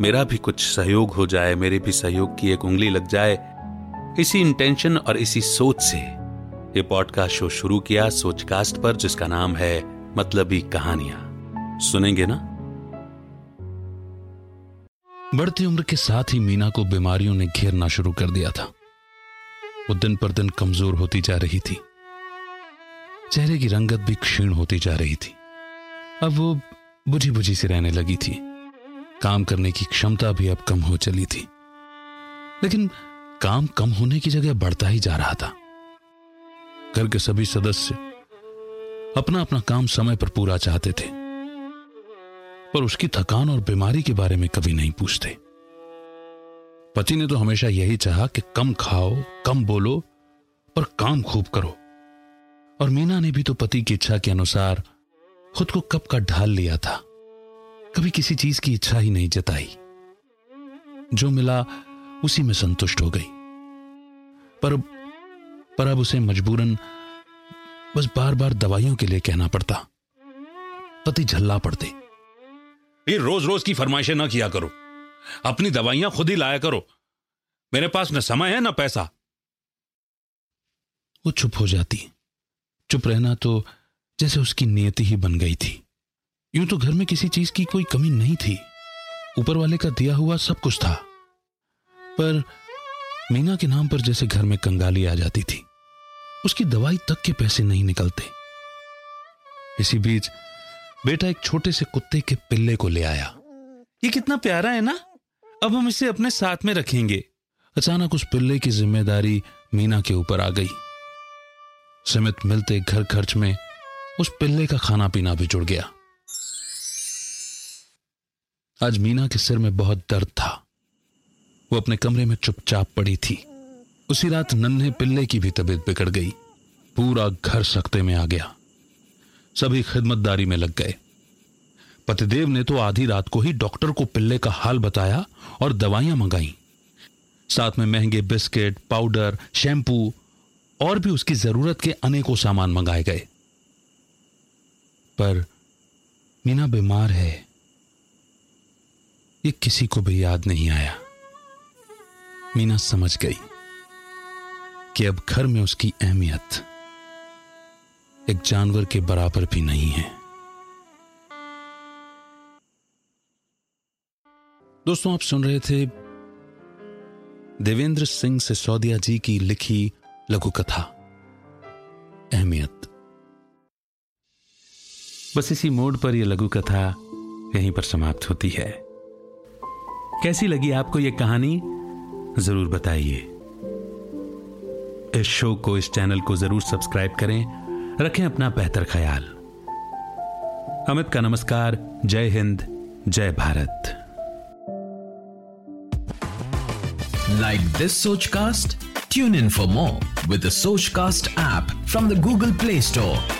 मेरा भी कुछ सहयोग हो जाए, मेरे भी सहयोग की एक उंगली लग जाए। इसी इंटेंशन और इसी सोच से ये पॉडकास्ट शो शुरू किया सोचकास्ट पर, जिसका नाम है मतलबी कहानियाँ। सुनेंगे ना? बढ़ती उम्र के साथ ही मीना को बीमारियों ने घेरना शुरू कर दिया था। वो दिन पर दिन कमज़ोर होती जा रही थी। चेहरे की रंगत भी क्षीण होती जा रही थी। अब वो बुझी बुझी से रहने लगी थी। काम करने की क्षमता भी अब कम हो चली थी। लेकिन काम कम होने की जगह बढ़ता ही जा रहा था। घर के सभी सदस्य अपना अपना काम समय पर पूरा चाहते थे। पर उसकी थकान और बीमारी के बारे में कभी नहीं पूछते। पति ने तो हमेशा यही चाहा कि कम खाओ, कम बोलो और काम खूब करो। और मीना ने भी तो पति की इच्छा के अनुसार खुद को कब का ढाल लिया था। कभी किसी चीज़ की इच्छा ही नहीं जताई। जो मिला उसी में संतुष्ट हो गई। पर पर अब उसे मजबूरन बस बार बार दवाइयों के लिए कहना पड़ता। पति झल्ला पड़ते। ये रोज रोज की फरमाइशें ना किया करो। अपनी दवाइयाँ खुद ही लाया करो। मेरे पास न समय है न पैसा। वो चुप हो जाती। चुप रहना तो जैसे उसकी नियति ही बन गई थी। यूँ तो घर में किसी चीज़ की कोई कमी नहीं थी। ऊपर वाले का दिया हुआ सब कुछ था। पर मीना के नाम पर जैसे घर में कंगाली आ जाती थी, उसकी दवाई तक के पैसे नहीं निकलते। इसी बीच बेटा एक छोटे से कुत्ते के पिल्ले को ले आया। ये कितना प्यारा है ना? अब हम इसे अपने साथ में रखेंगे। अचानक उस पिल्ले की ज़िम्मेदारी मीना के ऊपर आ गई। समित मिलते घर खर्च में उस पिल्ले का खाना पीना भी जुड़ गया। आज मीना के सिर में बहुत दर्द था। वो अपने कमरे में चुपचाप पड़ी थी। उसी रात नन्हे पिल्ले की भी तबीयत बिगड़ गई। पूरा घर सख्ते में आ गया। सभी खिदमतदारी में लग गए। पतिदेव ने तो आधी रात को ही डॉक्टर को पिल्ले का हाल बताया और दवाइयाँ मंगाई। साथ में महँगे बिस्किट, पाउडर, शैम्पू और भी उसकी ज़रूरत के अनेकों सामान मंगाए गए। पर मीना बीमार है। ये किसी को भी याद नहीं आया। मीना समझ गई कि अब घर में उसकी अहमियत एक जानवर के बराबर भी नहीं है। दोस्तों, आप सुन रहे थे देवेंद्र सिंह सिसोदिया जी की लिखी लघु कथा अहमियत। बस इसी मोड पर यह लघु कथा यहीं पर समाप्त होती है। कैसी लगी आपको यह कहानी? ज़रूर बताइए। इस शो को, इस चैनल को ज़रूर सब्सक्राइब करें। रखें अपना बेहतर ख्याल। अमित का नमस्कार। जय हिंद। जय Bharat. Like this Sochcast? Tune in for more with the Sochcast app from the Google Play Store.